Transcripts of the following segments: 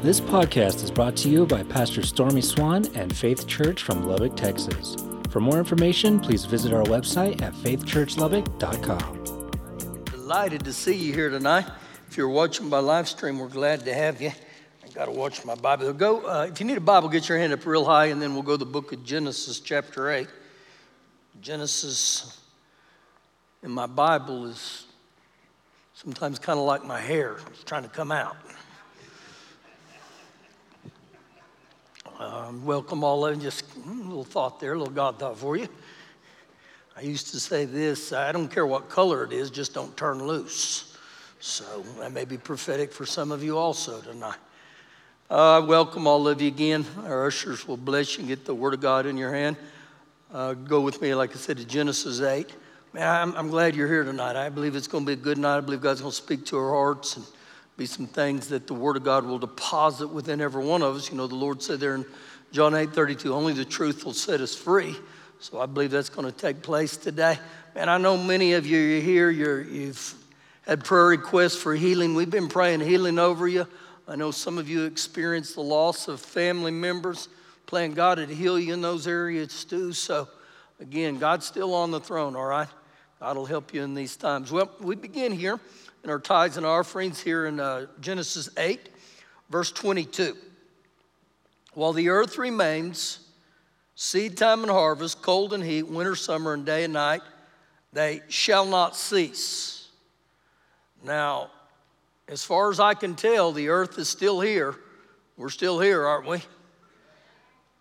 This podcast is brought to you by Pastor Stormy Swan and Faith Church from Lubbock, Texas. For more information, please visit our website at faithchurchlubbock.com. Delighted to see you here tonight. If you're watching by live stream, we're glad to have you. I got to watch my Bible. Go. Uh, if you need a Bible, get your hand up real high, and then we'll go to the book of Genesis, chapter eight. Genesis in my Bible is sometimes kind of like my hair; it's trying to come out. Um, welcome all of you. Just a little thought there, a little God thought for you. I used to say this I don't care what color it is, just don't turn loose. So that may be prophetic for some of you also tonight. Uh, welcome all of you again. Our ushers will bless you and get the Word of God in your hand. Uh, go with me, like I said, to Genesis 8. Man, I'm, I'm glad you're here tonight. I believe it's going to be a good night. I believe God's going to speak to our hearts and be some things that the Word of God will deposit within every one of us. You know, the Lord said there in John 8 32, only the truth will set us free. So I believe that's going to take place today. And I know many of you are here, you're, you've had prayer requests for healing. We've been praying healing over you. I know some of you experienced the loss of family members, praying God to heal you in those areas too. So again, God's still on the throne, all right? God will help you in these times. Well, we begin here in our tithes and offerings here in uh, Genesis 8, verse 22. While the earth remains, seed time and harvest, cold and heat, winter, summer, and day and night, they shall not cease. Now, as far as I can tell, the earth is still here. We're still here, aren't we?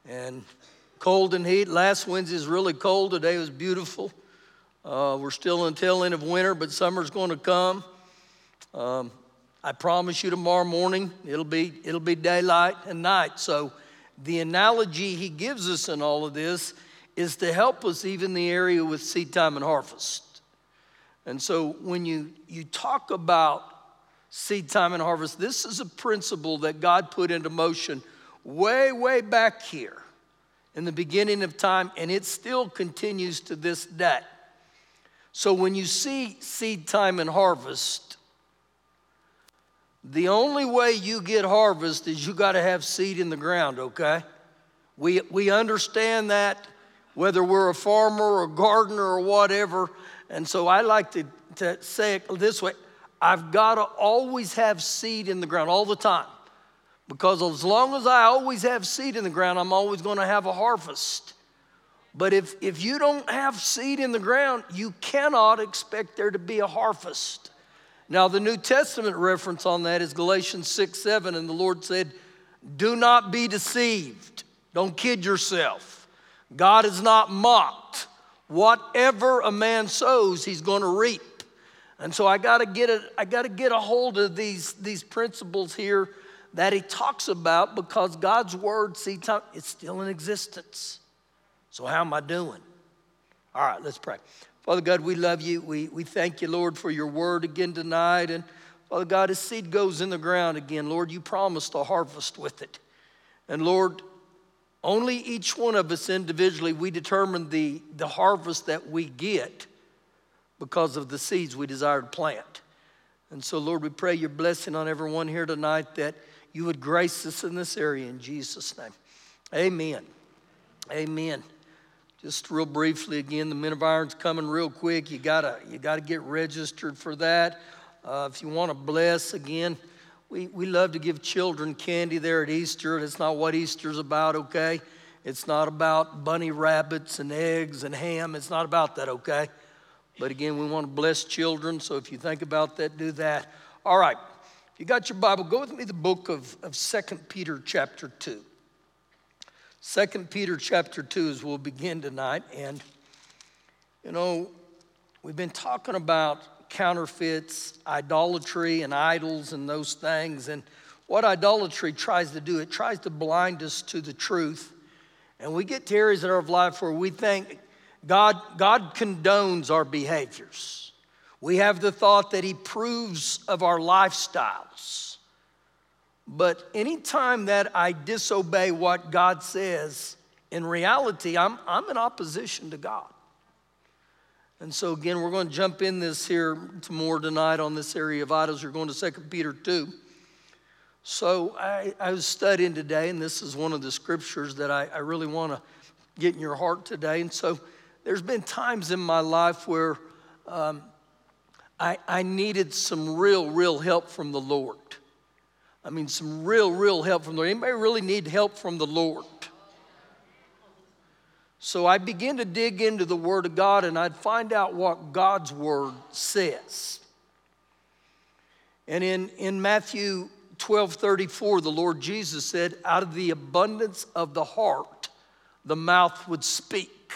And cold and heat. Last Wednesday was really cold. Today was beautiful. Uh, we're still in the tail end of winter, but summer's going to come. Um, I promise you tomorrow morning it'll be it'll be daylight and night. So the analogy he gives us in all of this is to help us even the area with seed time and harvest. And so when you you talk about seed time and harvest, this is a principle that God put into motion way way back here in the beginning of time and it still continues to this day. So when you see seed time and harvest, the only way you get harvest is you got to have seed in the ground, okay? We, we understand that whether we're a farmer or a gardener or whatever. And so I like to, to say it this way I've got to always have seed in the ground all the time. Because as long as I always have seed in the ground, I'm always going to have a harvest. But if, if you don't have seed in the ground, you cannot expect there to be a harvest. Now, the New Testament reference on that is Galatians 6 7, and the Lord said, Do not be deceived. Don't kid yourself. God is not mocked. Whatever a man sows, he's going to reap. And so I got to get a, I got to get a hold of these, these principles here that he talks about because God's word, see, it's still in existence. So how am I doing? All right, let's pray. Father God, we love you. We, we thank you, Lord, for your word again tonight. And Father God, as seed goes in the ground again, Lord, you promised a harvest with it. And Lord, only each one of us individually, we determine the, the harvest that we get because of the seeds we desire to plant. And so, Lord, we pray your blessing on everyone here tonight that you would grace us in this area in Jesus' name. Amen. Amen. Just real briefly again, the Men of Iron's coming real quick. You gotta you gotta get registered for that. Uh, if you want to bless again, we, we love to give children candy there at Easter. That's not what Easter's about, okay? It's not about bunny rabbits and eggs and ham. It's not about that, okay? But again, we want to bless children, so if you think about that, do that. All right. If you got your Bible, go with me to the book of, of 2 Peter chapter 2. Second Peter chapter 2 as we'll begin tonight. And, you know, we've been talking about counterfeits, idolatry, and idols and those things. And what idolatry tries to do, it tries to blind us to the truth. And we get to areas in our life where we think God, God condones our behaviors. We have the thought that He approves of our lifestyles. But anytime that I disobey what God says, in reality, I'm, I'm in opposition to God. And so, again, we're going to jump in this here to more tonight on this area of idols. We're going to 2 Peter 2, So I, I, was studying today, and this is one of the scriptures that I, I really want to get in your heart today. And so there's been times in my life where um, I, I needed some real, real help from the Lord. I mean, some real, real help from the Lord. Anybody really need help from the Lord? So I began to dig into the Word of God and I'd find out what God's Word says. And in, in Matthew 12 34, the Lord Jesus said, Out of the abundance of the heart, the mouth would speak.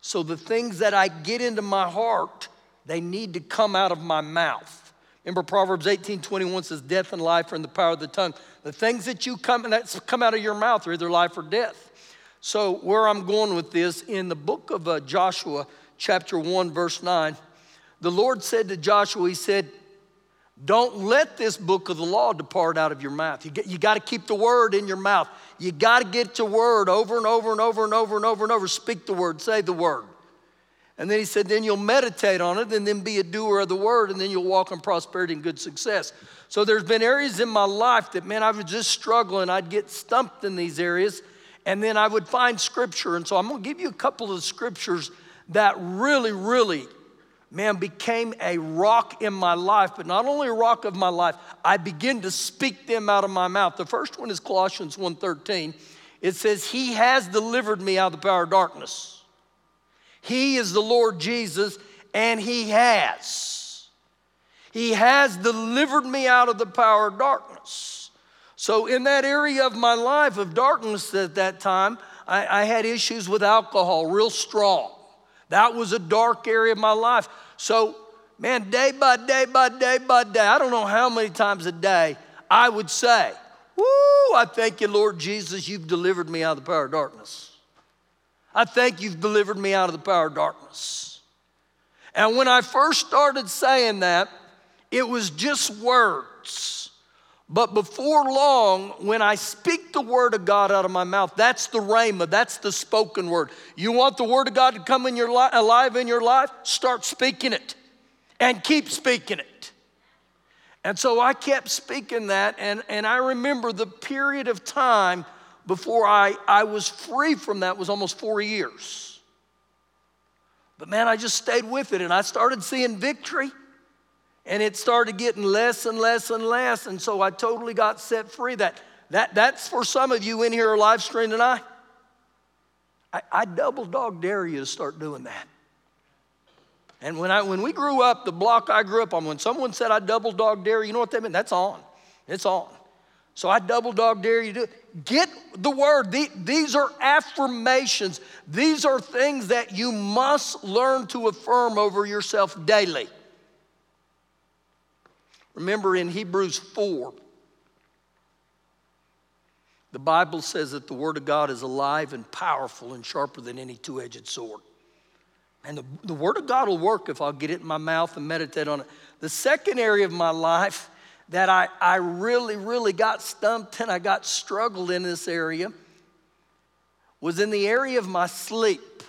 So the things that I get into my heart, they need to come out of my mouth. Remember Proverbs 18 21 says, Death and life are in the power of the tongue. The things that you come, that come out of your mouth are either life or death. So, where I'm going with this, in the book of uh, Joshua, chapter 1, verse 9, the Lord said to Joshua, He said, Don't let this book of the law depart out of your mouth. You, you got to keep the word in your mouth. You got to get your word over and over and over and over and over and over. Speak the word, say the word. And then he said, then you'll meditate on it and then be a doer of the word and then you'll walk in prosperity and good success. So there's been areas in my life that, man, I was just struggling. I'd get stumped in these areas and then I would find scripture. And so I'm going to give you a couple of scriptures that really, really, man, became a rock in my life, but not only a rock of my life, I begin to speak them out of my mouth. The first one is Colossians 1:13. It says, He has delivered me out of the power of darkness. He is the Lord Jesus, and He has. He has delivered me out of the power of darkness. So, in that area of my life of darkness at that time, I, I had issues with alcohol real strong. That was a dark area of my life. So, man, day by day by day by day, I don't know how many times a day, I would say, Woo, I thank you, Lord Jesus, you've delivered me out of the power of darkness. I thank you've delivered me out of the power of darkness. And when I first started saying that, it was just words. But before long, when I speak the word of God out of my mouth, that's the rhema, that's the spoken word. You want the word of God to come in your li- alive in your life? Start speaking it and keep speaking it. And so I kept speaking that, and, and I remember the period of time before I, I was free from that was almost four years. But man, I just stayed with it and I started seeing victory. And it started getting less and less and less. And so I totally got set free. That, that, that's for some of you in here live stream tonight. I, I double dog dare you to start doing that. And when, I, when we grew up, the block I grew up on, when someone said I double dog dare, you know what that meant? That's on. It's on. So I double dog dare you to. Get the word. These are affirmations. These are things that you must learn to affirm over yourself daily. Remember in Hebrews 4, the Bible says that the Word of God is alive and powerful and sharper than any two edged sword. And the, the Word of God will work if I'll get it in my mouth and meditate on it. The second area of my life that I, I really, really got stumped and I got struggled in this area was in the area of my sleep.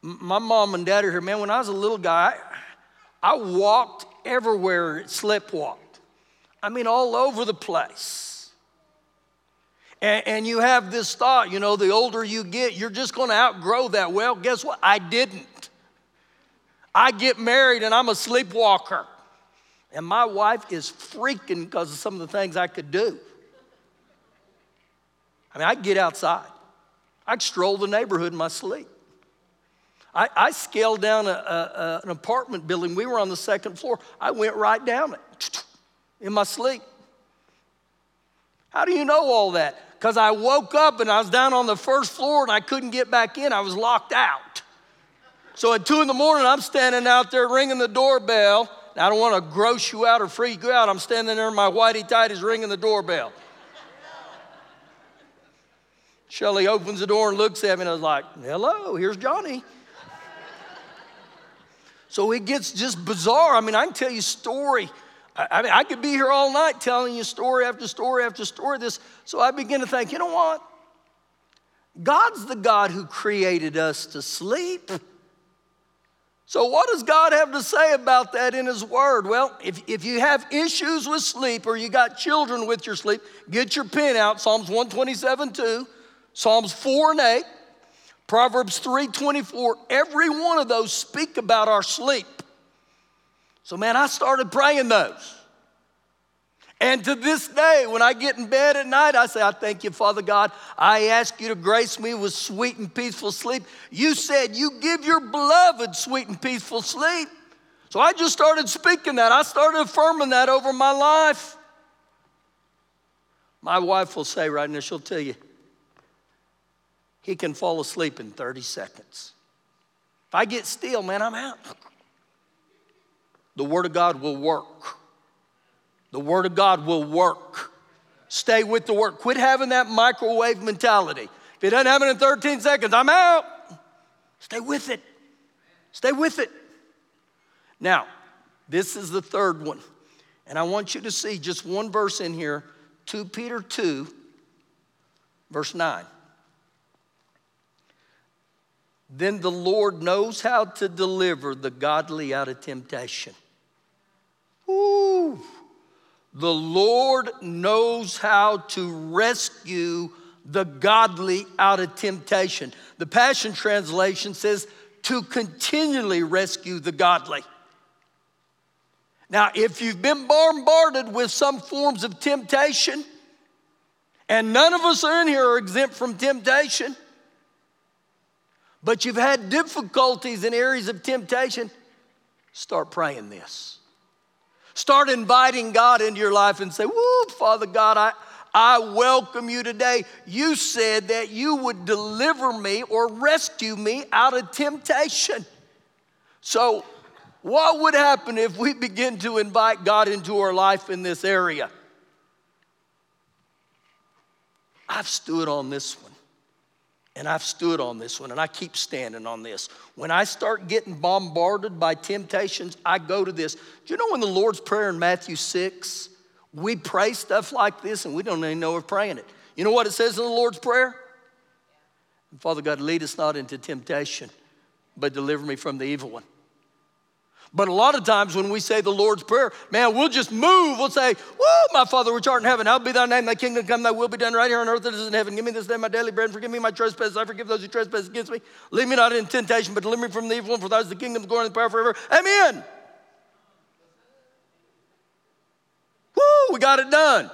My mom and dad are here. Man, when I was a little guy, I walked everywhere, sleepwalked. I mean, all over the place. And, and you have this thought, you know, the older you get, you're just going to outgrow that. Well, guess what? I didn't. I get married and I'm a sleepwalker. And my wife is freaking because of some of the things I could do. I mean, I get outside. I'd stroll the neighborhood in my sleep. I, I scaled down a, a, an apartment building. We were on the second floor. I went right down it in my sleep. How do you know all that? Because I woke up and I was down on the first floor and I couldn't get back in. I was locked out. So at two in the morning, I'm standing out there ringing the doorbell. I don't want to gross you out or freak you out. I'm standing there my whitey tighties ringing the doorbell. Shelly opens the door and looks at me and I was like, hello, here's Johnny. So it gets just bizarre. I mean, I can tell you story. I, I mean, I could be here all night telling you story after story after story. This. So I begin to think, you know what? God's the God who created us to sleep. So, what does God have to say about that in His Word? Well, if, if you have issues with sleep or you got children with your sleep, get your pen out Psalms 127 2, Psalms 4 and 8, Proverbs 3 24. Every one of those speak about our sleep. So, man, I started praying those. And to this day, when I get in bed at night, I say, I thank you, Father God. I ask you to grace me with sweet and peaceful sleep. You said you give your beloved sweet and peaceful sleep. So I just started speaking that. I started affirming that over my life. My wife will say right now, she'll tell you, he can fall asleep in 30 seconds. If I get still, man, I'm out. The Word of God will work. The Word of God will work. Stay with the Word. Quit having that microwave mentality. If it doesn't happen in 13 seconds, I'm out. Stay with it. Stay with it. Now, this is the third one. And I want you to see just one verse in here 2 Peter 2, verse 9. Then the Lord knows how to deliver the godly out of temptation. Ooh. The Lord knows how to rescue the godly out of temptation. The Passion Translation says to continually rescue the godly. Now, if you've been bombarded with some forms of temptation, and none of us in here are exempt from temptation, but you've had difficulties in areas of temptation, start praying this. Start inviting God into your life and say, Woo, Father God, I, I welcome you today. You said that you would deliver me or rescue me out of temptation. So, what would happen if we begin to invite God into our life in this area? I've stood on this one. And I've stood on this one and I keep standing on this. When I start getting bombarded by temptations, I go to this. Do you know in the Lord's Prayer in Matthew 6, we pray stuff like this and we don't even know we're praying it. You know what it says in the Lord's Prayer? Father God, lead us not into temptation, but deliver me from the evil one. But a lot of times when we say the Lord's Prayer, man, we'll just move. We'll say, Woo, my Father which art in heaven, hallowed be thy name, thy kingdom come, thy will be done right here on earth as it is in heaven. Give me this day my daily bread, and forgive me my trespasses. I forgive those who trespass against me. Lead me not into temptation, but deliver me from the evil one, for thine is the kingdom, the glory, and the power forever. Amen. Woo, we got it done.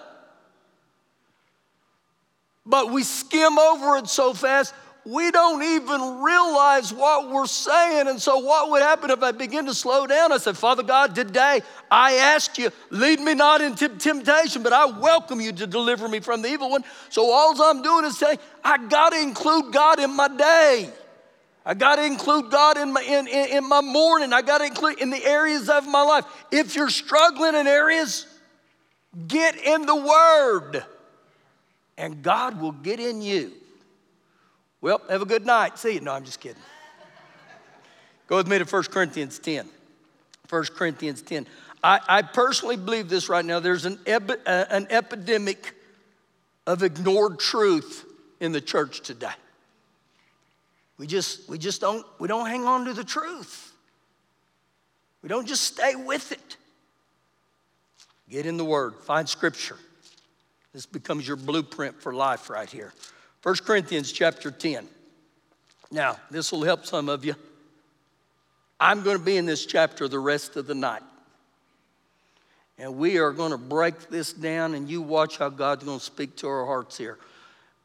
But we skim over it so fast, we don't even realize what we're saying. And so, what would happen if I begin to slow down? I said, Father God, today I ask you, lead me not into temptation, but I welcome you to deliver me from the evil one. So, all I'm doing is saying, I got to include God in my day. I got to include God in my, in, in, in my morning. I got to include in the areas of my life. If you're struggling in areas, get in the Word, and God will get in you. Well, have a good night. See you. No, I'm just kidding. Go with me to 1 Corinthians 10. 1 Corinthians 10. I, I personally believe this right now. There's an, uh, an epidemic of ignored truth in the church today. We just, we just don't, we don't hang on to the truth. We don't just stay with it. Get in the Word, find Scripture. This becomes your blueprint for life right here. 1 Corinthians chapter 10. Now, this will help some of you. I'm going to be in this chapter the rest of the night. And we are going to break this down, and you watch how God's going to speak to our hearts here.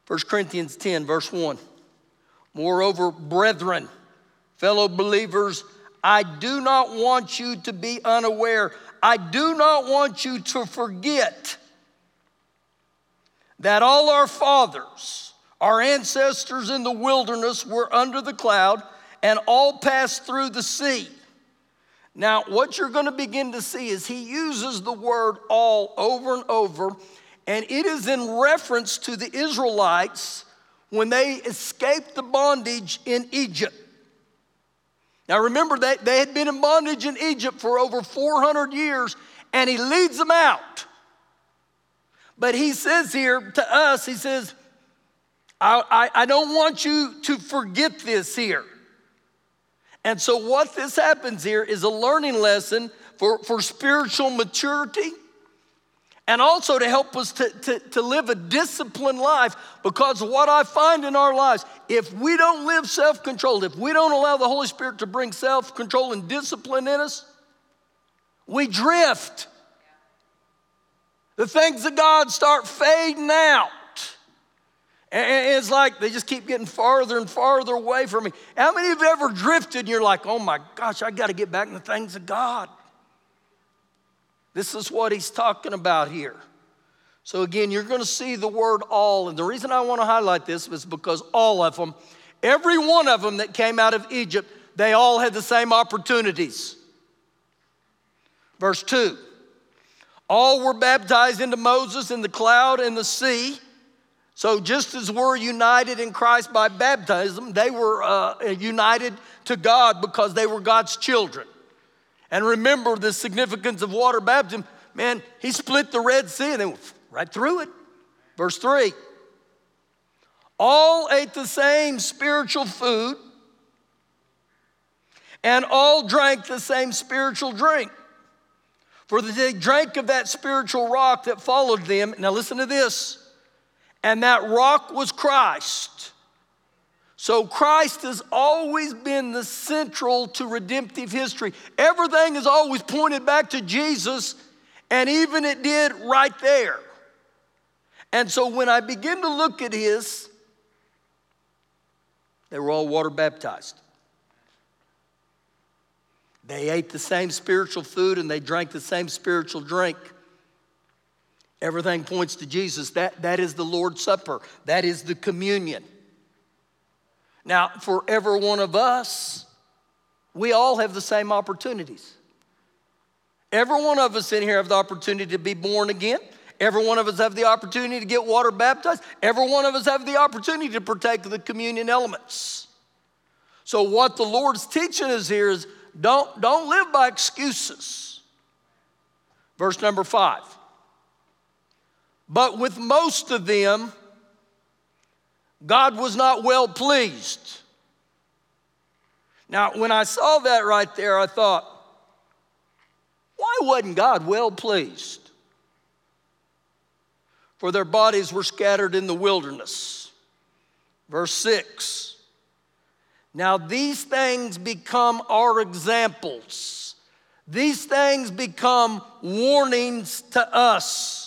1 Corinthians 10, verse 1. Moreover, brethren, fellow believers, I do not want you to be unaware. I do not want you to forget that all our fathers, our ancestors in the wilderness were under the cloud and all passed through the sea. Now, what you're going to begin to see is he uses the word all over and over, and it is in reference to the Israelites when they escaped the bondage in Egypt. Now, remember that they had been in bondage in Egypt for over 400 years, and he leads them out. But he says here to us, he says, I, I, I don't want you to forget this here. And so, what this happens here is a learning lesson for, for spiritual maturity and also to help us to, to, to live a disciplined life. Because what I find in our lives, if we don't live self controlled, if we don't allow the Holy Spirit to bring self control and discipline in us, we drift. The things of God start fading out. And it's like they just keep getting farther and farther away from me. How many of you ever drifted and you're like, oh my gosh, I got to get back in the things of God? This is what he's talking about here. So, again, you're going to see the word all. And the reason I want to highlight this is because all of them, every one of them that came out of Egypt, they all had the same opportunities. Verse 2 All were baptized into Moses in the cloud and the sea. So, just as we're united in Christ by baptism, they were uh, united to God because they were God's children. And remember the significance of water baptism. Man, he split the Red Sea and they went right through it. Verse 3 All ate the same spiritual food and all drank the same spiritual drink. For they drank of that spiritual rock that followed them. Now, listen to this and that rock was Christ. So Christ has always been the central to redemptive history. Everything has always pointed back to Jesus, and even it did right there. And so when I begin to look at his, they were all water baptized. They ate the same spiritual food and they drank the same spiritual drink. Everything points to Jesus. That, that is the Lord's Supper, that is the communion. Now, for every one of us, we all have the same opportunities. Every one of us in here have the opportunity to be born again. Every one of us have the opportunity to get water baptized. Every one of us have the opportunity to partake of the communion elements. So, what the Lord's teaching us here is don't, don't live by excuses. Verse number five. But with most of them, God was not well pleased. Now, when I saw that right there, I thought, why wasn't God well pleased? For their bodies were scattered in the wilderness. Verse 6 Now these things become our examples, these things become warnings to us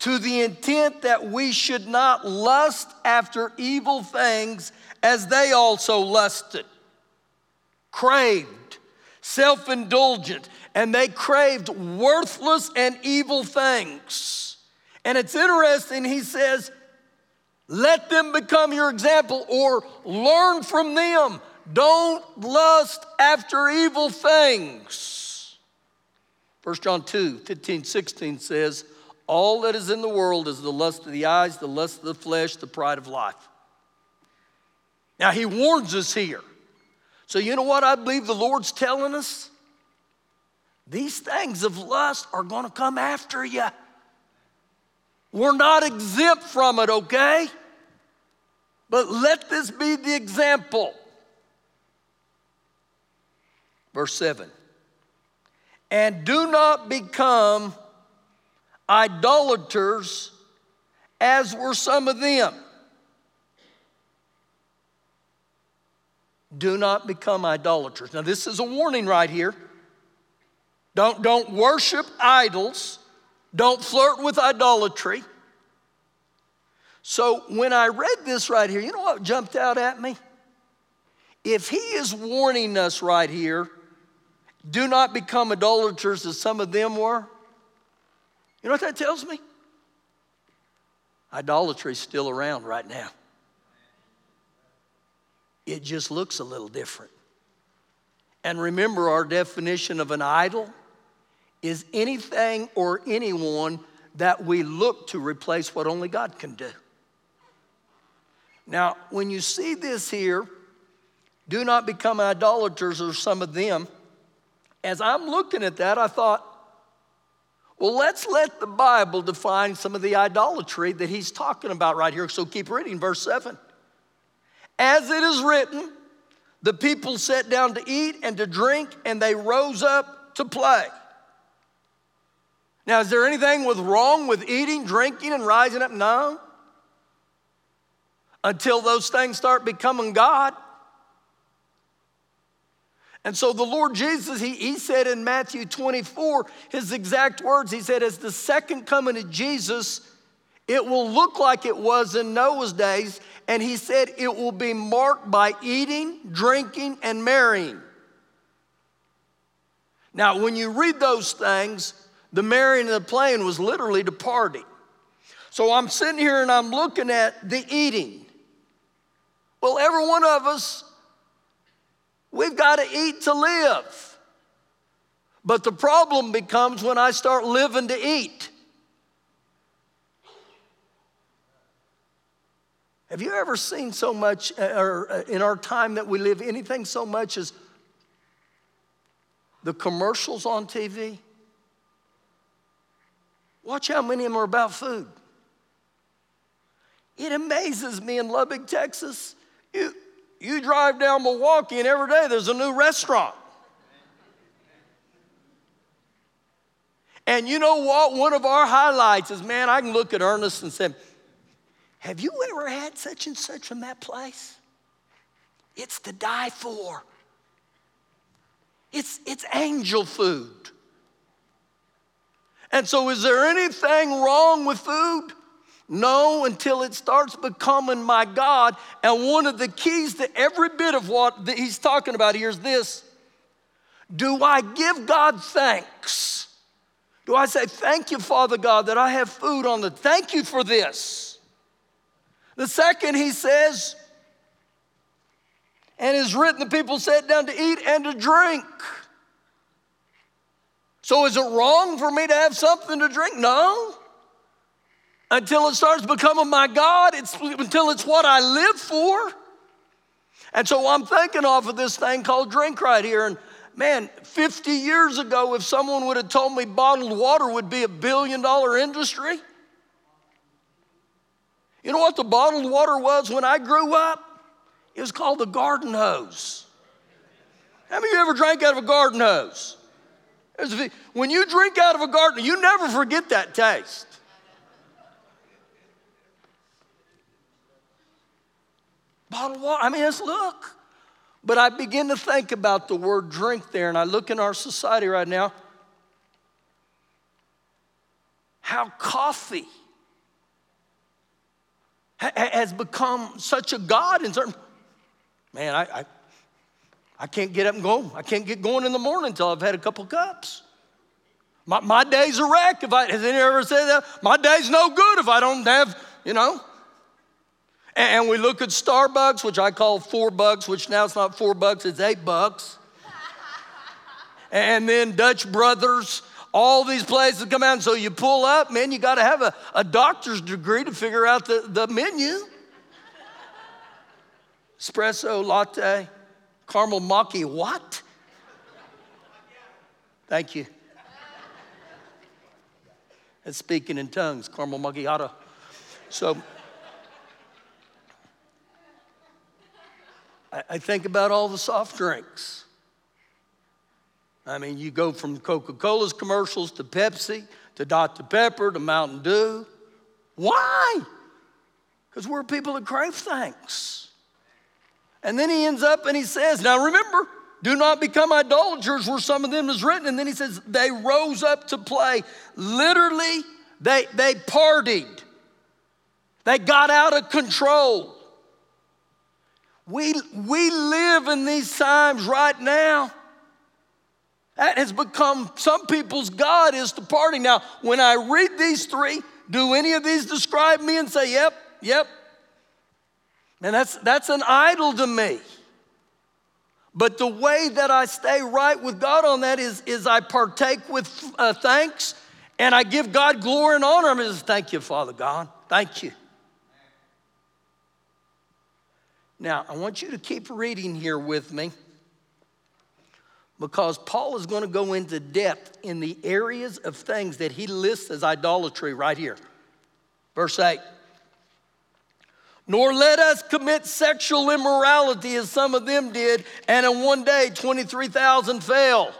to the intent that we should not lust after evil things as they also lusted, craved, self indulgent, and they craved worthless and evil things. And it's interesting, he says, let them become your example or learn from them. Don't lust after evil things. 1 John 2 15, 16 says, all that is in the world is the lust of the eyes, the lust of the flesh, the pride of life. Now, he warns us here. So, you know what I believe the Lord's telling us? These things of lust are going to come after you. We're not exempt from it, okay? But let this be the example. Verse 7 And do not become idolaters, as were some of them. Do not become idolaters. Now, this is a warning right here. Don't, don't worship idols. Don't flirt with idolatry. So, when I read this right here, you know what jumped out at me? If he is warning us right here, do not become idolaters as some of them were, you know what that tells me? Idolatry is still around right now. It just looks a little different. And remember, our definition of an idol is anything or anyone that we look to replace what only God can do. Now, when you see this here, do not become idolaters or some of them. As I'm looking at that, I thought, well, let's let the Bible define some of the idolatry that he's talking about right here. So keep reading verse 7. As it is written, the people sat down to eat and to drink, and they rose up to play. Now, is there anything with wrong with eating, drinking, and rising up? No. Until those things start becoming God. And so the Lord Jesus, he, he said in Matthew 24, his exact words, he said, as the second coming of Jesus, it will look like it was in Noah's days. And he said, it will be marked by eating, drinking, and marrying. Now, when you read those things, the marrying and the playing was literally to party. So I'm sitting here and I'm looking at the eating. Well, every one of us We've got to eat to live. But the problem becomes when I start living to eat. Have you ever seen so much, uh, or uh, in our time that we live, anything so much as the commercials on TV? Watch how many of them are about food. It amazes me in Lubbock, Texas. You, you drive down Milwaukee, and every day there's a new restaurant. And you know what? One of our highlights is man, I can look at Ernest and say, Have you ever had such and such from that place? It's to die for. It's, it's angel food. And so, is there anything wrong with food? No, until it starts becoming my God. And one of the keys to every bit of what he's talking about here is this Do I give God thanks? Do I say, Thank you, Father God, that I have food on the, thank you for this? The second, he says, and is written, the people sat down to eat and to drink. So is it wrong for me to have something to drink? No until it starts becoming my God, it's, until it's what I live for. And so I'm thinking off of this thing called drink right here. And man, 50 years ago, if someone would have told me bottled water would be a billion dollar industry, you know what the bottled water was when I grew up? It was called the garden hose. How many of you ever drank out of a garden hose? When you drink out of a garden, you never forget that taste. Bottled water. I mean, let's look. But I begin to think about the word drink there, and I look in our society right now how coffee has become such a god in certain. Man, I, I, I can't get up and go. I can't get going in the morning until I've had a couple cups. My, my day's a wreck. If I, has anyone ever said that? My day's no good if I don't have, you know, and we look at Starbucks, which I call four bucks, which now it's not four bucks, it's eight bucks. and then Dutch Brothers, all these places come out. And so you pull up, man, you got to have a, a doctor's degree to figure out the, the menu. Espresso, latte, caramel macchiato, what? Thank you. That's speaking in tongues, caramel macchiato. So, I think about all the soft drinks. I mean, you go from Coca Cola's commercials to Pepsi to Dr. Pepper to Mountain Dew. Why? Because we're people that crave things. And then he ends up and he says, Now remember, do not become idolaters, where some of them is written. And then he says, They rose up to play. Literally, they, they partied, they got out of control. We, we live in these times right now. That has become some people's God is the party. Now, when I read these three, do any of these describe me and say, yep, yep? And that's, that's an idol to me. But the way that I stay right with God on that is, is I partake with uh, thanks and I give God glory and honor. I'm just thank you, Father God. Thank you. Now, I want you to keep reading here with me because Paul is going to go into depth in the areas of things that he lists as idolatry right here. Verse 8 nor let us commit sexual immorality as some of them did, and in one day 23,000 fell.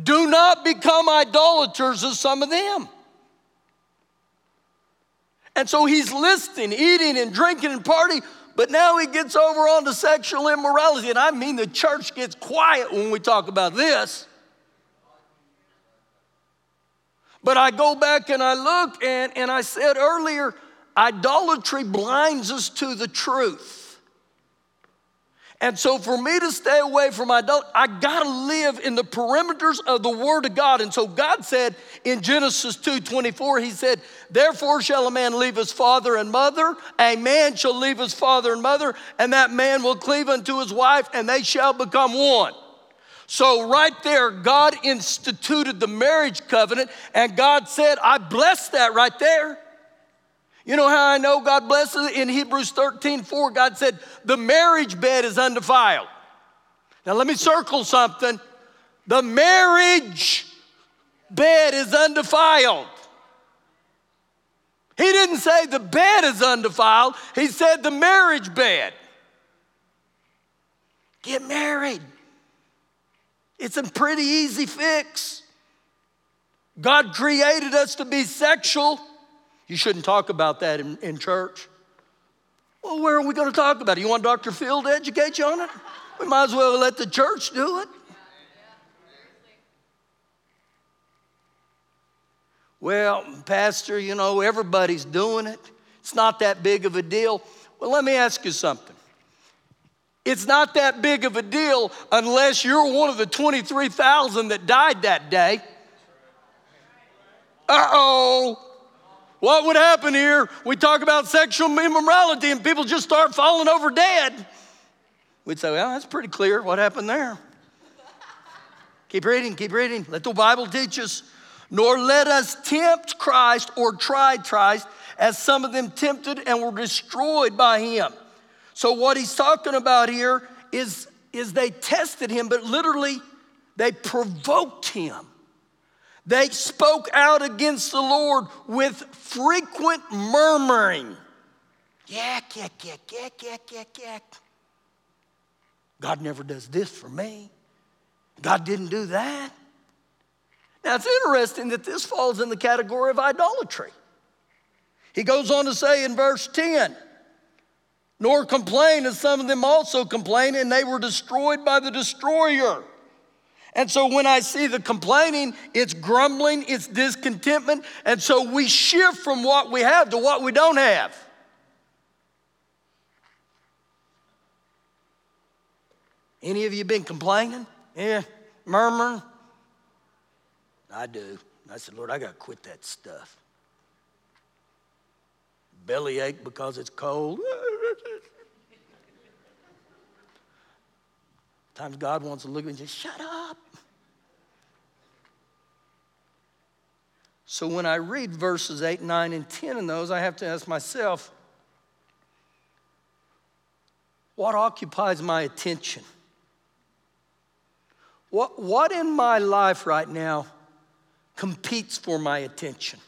Do not become idolaters as some of them. And so he's listing eating and drinking and party, but now he gets over onto sexual immorality. And I mean, the church gets quiet when we talk about this. But I go back and I look, and, and I said earlier, idolatry blinds us to the truth. And so, for me to stay away from my idolatry, I gotta live in the perimeters of the Word of God. And so, God said in Genesis 2 24, He said, Therefore shall a man leave his father and mother, a man shall leave his father and mother, and that man will cleave unto his wife, and they shall become one. So, right there, God instituted the marriage covenant, and God said, I bless that right there. You know how I know God blesses? In Hebrews 13, 4, God said, the marriage bed is undefiled. Now let me circle something. The marriage bed is undefiled. He didn't say the bed is undefiled, he said the marriage bed. Get married. It's a pretty easy fix. God created us to be sexual. You shouldn't talk about that in, in church. Well, where are we going to talk about it? You want Dr. Phil to educate you on it? We might as well let the church do it. Well, Pastor, you know, everybody's doing it. It's not that big of a deal. Well, let me ask you something. It's not that big of a deal unless you're one of the 23,000 that died that day. Uh oh. What would happen here? We talk about sexual immorality and people just start falling over dead. We'd say, well, that's pretty clear what happened there. keep reading, keep reading. Let the Bible teach us. Nor let us tempt Christ or try Christ, as some of them tempted and were destroyed by him. So, what he's talking about here is, is they tested him, but literally they provoked him. They spoke out against the Lord with frequent murmuring. Yak, yak, yak, yak, yak, yak, yak. God never does this for me. God didn't do that. Now it's interesting that this falls in the category of idolatry. He goes on to say in verse 10, nor complain as some of them also complain, and they were destroyed by the destroyer. And so when I see the complaining, it's grumbling, it's discontentment. And so we shift from what we have to what we don't have. Any of you been complaining? Yeah, murmuring? I do. I said, Lord, I got to quit that stuff. Bellyache because it's cold. Times God wants to look at me and say, shut up. So when I read verses 8, 9, and 10 in those, I have to ask myself, what occupies my attention? What, what in my life right now competes for my attention?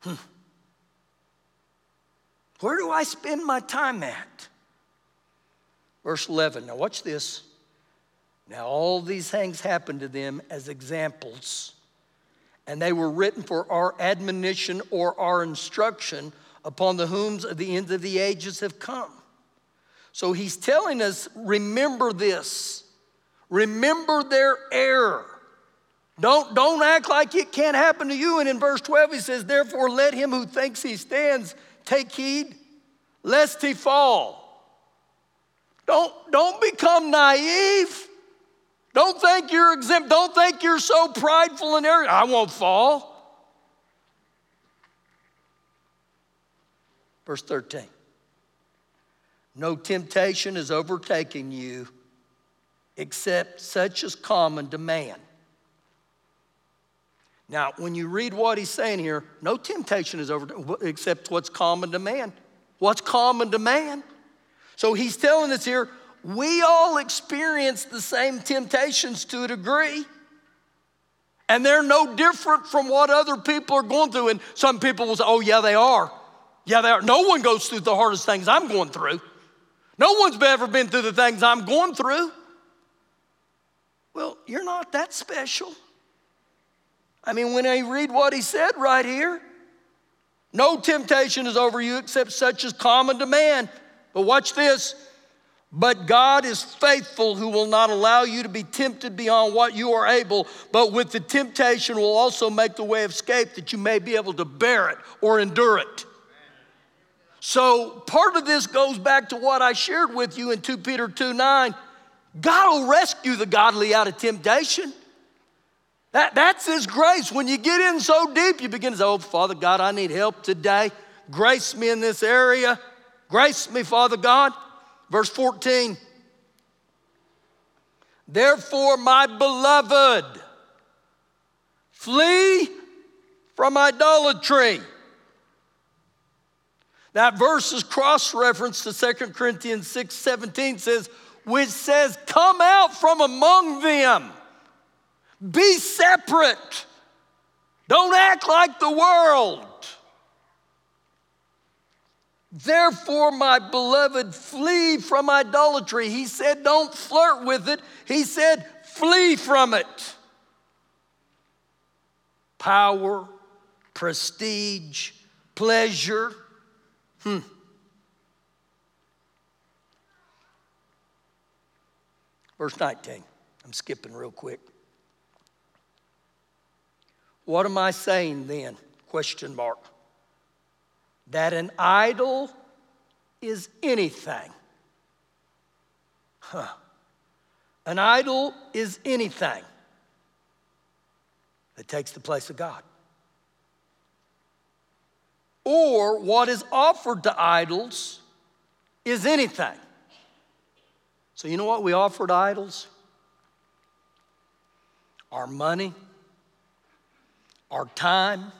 Hmm. Where do I spend my time at? Verse 11. Now, watch this. Now, all these things happened to them as examples, and they were written for our admonition or our instruction upon the whom the ends of the ages have come. So he's telling us remember this, remember their error. Don't, don't act like it can't happen to you. And in verse 12, he says, Therefore, let him who thinks he stands take heed, lest he fall. Don't, don't become naive. Don't think you're exempt. Don't think you're so prideful and arrogant. I won't fall. Verse 13 No temptation is overtaking you except such as common to man. Now, when you read what he's saying here, no temptation is over except what's common to man. What's common to man? So he's telling us here, we all experience the same temptations to a degree. And they're no different from what other people are going through. And some people will say, oh, yeah, they are. Yeah, they are. No one goes through the hardest things I'm going through. No one's ever been through the things I'm going through. Well, you're not that special. I mean, when I read what he said right here, no temptation is over you except such as common to man. But watch this. But God is faithful, who will not allow you to be tempted beyond what you are able, but with the temptation will also make the way of escape that you may be able to bear it or endure it. So part of this goes back to what I shared with you in 2 Peter 2 9. God will rescue the godly out of temptation. That, that's His grace. When you get in so deep, you begin to say, Oh, Father God, I need help today. Grace me in this area. Grace me, Father God. Verse 14. Therefore, my beloved, flee from idolatry. That verse is cross referenced to 2 Corinthians 6 17 says, which says, Come out from among them, be separate, don't act like the world. Therefore, my beloved, flee from idolatry. He said, Don't flirt with it. He said, Flee from it. Power, prestige, pleasure. Hmm. Verse 19. I'm skipping real quick. What am I saying then? Question mark. That an idol is anything. Huh. An idol is anything that takes the place of God. Or what is offered to idols is anything so, you know what we offer to idols? Our money, our time,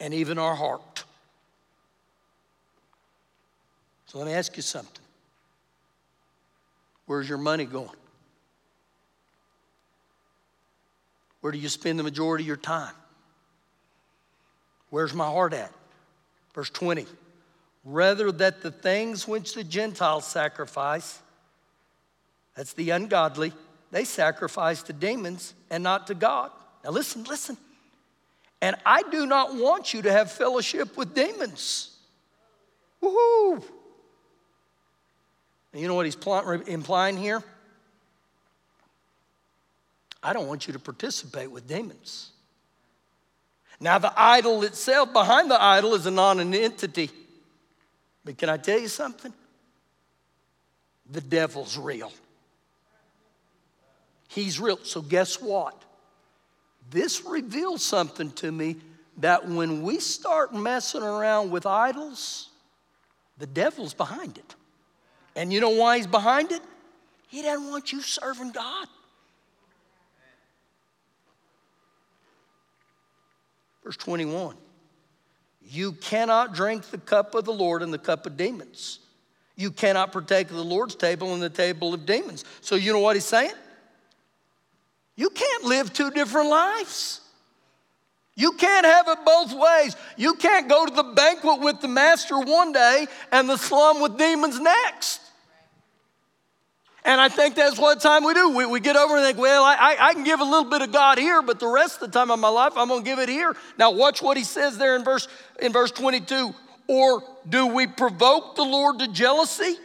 and even our heart. So, let me ask you something. Where's your money going? Where do you spend the majority of your time? Where's my heart at? Verse 20 rather that the things which the Gentiles sacrifice, that's the ungodly, they sacrifice to demons and not to God. Now listen, listen. And I do not want you to have fellowship with demons. Woohoo! And you know what he's implying here? I don't want you to participate with demons. Now, the idol itself, behind the idol, is a non entity. But can I tell you something? The devil's real. He's real. So, guess what? This reveals something to me that when we start messing around with idols, the devil's behind it. And you know why he's behind it? He doesn't want you serving God. Verse 21. You cannot drink the cup of the Lord and the cup of demons. You cannot partake of the Lord's table and the table of demons. So, you know what he's saying? Live two different lives. You can't have it both ways. You can't go to the banquet with the master one day and the slum with demons next. And I think that's what time we do. We, we get over and think, well, I, I can give a little bit of God here, but the rest of the time of my life, I'm going to give it here. Now, watch what he says there in verse, in verse 22. Or do we provoke the Lord to jealousy?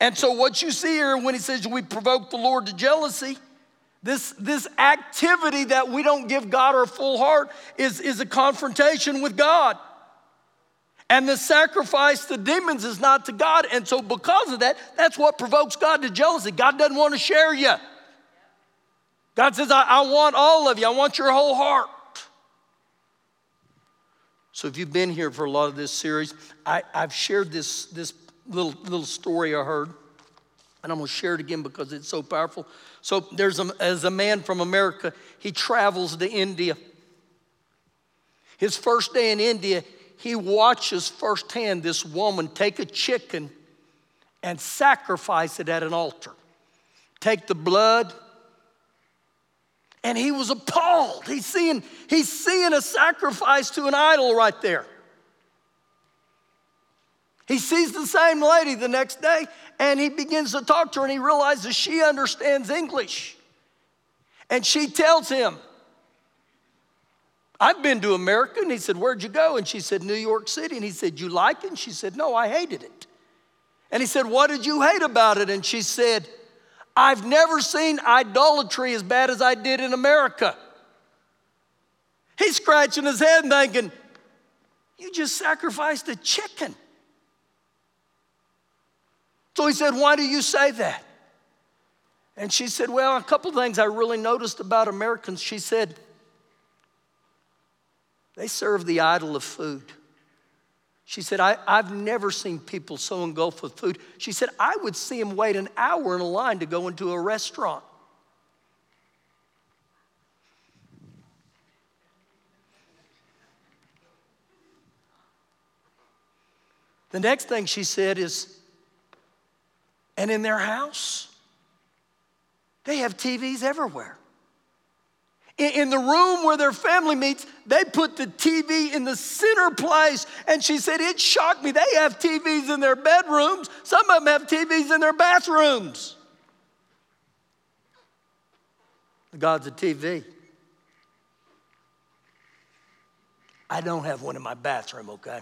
And so, what you see here when he says we provoke the Lord to jealousy, this, this activity that we don't give God our full heart is, is a confrontation with God. And the sacrifice to demons is not to God. And so, because of that, that's what provokes God to jealousy. God doesn't want to share you. God says, I, I want all of you, I want your whole heart. So, if you've been here for a lot of this series, I, have shared this, this little, little story I heard, and I'm going to share it again because it's so powerful. So, there's a, as a man from America, he travels to India. His first day in India, he watches firsthand this woman take a chicken and sacrifice it at an altar. Take the blood, and he was appalled. He's seeing, he's seeing a sacrifice to an idol right there. He sees the same lady the next day and he begins to talk to her and he realizes she understands English. And she tells him, I've been to America. And he said, Where'd you go? And she said, New York City. And he said, You like it? And she said, No, I hated it. And he said, What did you hate about it? And she said, I've never seen idolatry as bad as I did in America. He's scratching his head thinking, You just sacrificed a chicken. So he said, Why do you say that? And she said, Well, a couple things I really noticed about Americans. She said, They serve the idol of food. She said, I, have never seen people so engulfed with food. She said, I would see them wait an hour in a line to go into a restaurant. The next thing she said is, and in their house, they have TVs everywhere. In the room where their family meets, they put the TV in the center place. And she said, It shocked me. They have TVs in their bedrooms, some of them have TVs in their bathrooms. The God's a TV. I don't have one in my bathroom, okay?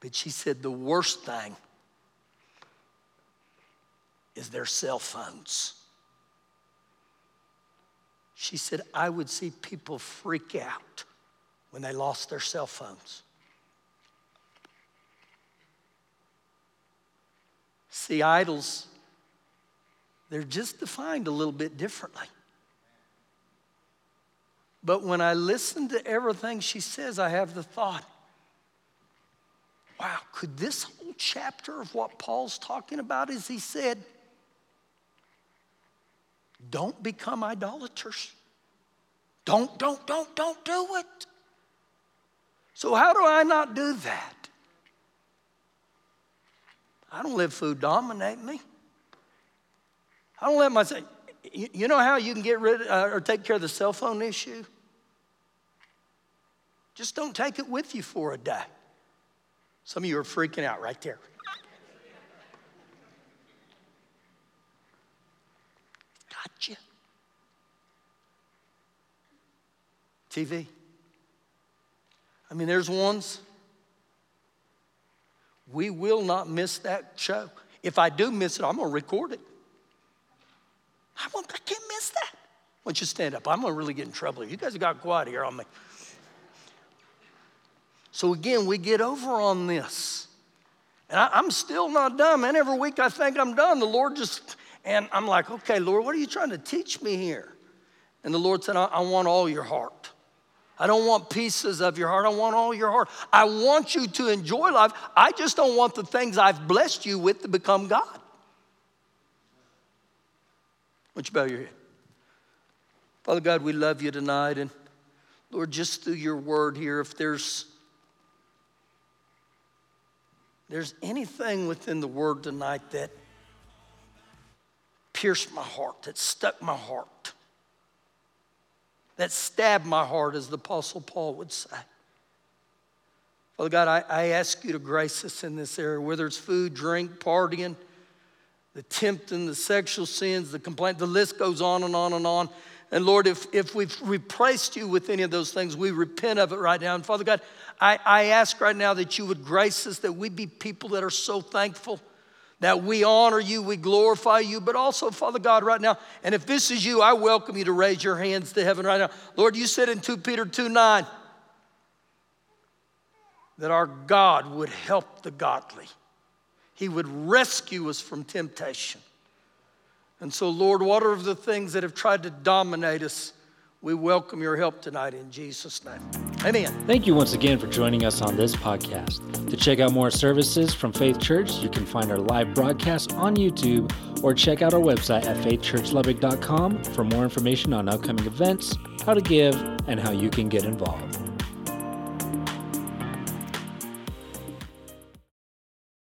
But she said the worst thing is their cell phones. She said, I would see people freak out when they lost their cell phones. See, idols, they're just defined a little bit differently. But when I listen to everything she says, I have the thought wow, could this whole chapter of what Paul's talking about is he said, don't become idolaters. Don't, don't, don't, don't do it. So, how do I not do that? I don't let food dominate me. I don't let myself. You know how you can get rid of, uh, or take care of the cell phone issue? Just don't take it with you for a day. Some of you are freaking out right there. Gotcha. TV. I mean, there's ones. We will not miss that show. If I do miss it, I'm going to record it. I, won't, I can't miss that. Why don't you stand up? I'm going to really get in trouble. You guys got quiet here on me. So again, we get over on this. And I, am still not done, man. Every week I think I'm done. The Lord just, and I'm like, okay, Lord, what are you trying to teach me here? And the Lord said, I, I want all your heart. I don't want pieces of your heart. I want all your heart. I want you to enjoy life. I just don't want the things I've blessed you with to become God. Why don't you bow your head? Father God, we love you tonight. And Lord, just through your word here, if there's there's anything within the word tonight that pierced my heart, that stuck my heart, that stabbed my heart, as the Apostle Paul would say. Father God, I, I ask you to grace us in this area, whether it's food, drink, partying, the tempting, the sexual sins, the complaint, the list goes on and on and on. And Lord, if, if we've replaced you with any of those things, we repent of it right now. And Father God, I, I ask right now that you would grace us, that we be people that are so thankful, that we honor you, we glorify you, but also, Father God, right now, and if this is you, I welcome you to raise your hands to heaven right now. Lord, you said in 2 Peter 2 9 that our God would help the godly, He would rescue us from temptation. And so, Lord, what are the things that have tried to dominate us? We welcome your help tonight in Jesus' name. Amen. Thank you once again for joining us on this podcast. To check out more services from Faith Church, you can find our live broadcast on YouTube or check out our website at faithchurchlubbock.com for more information on upcoming events, how to give, and how you can get involved.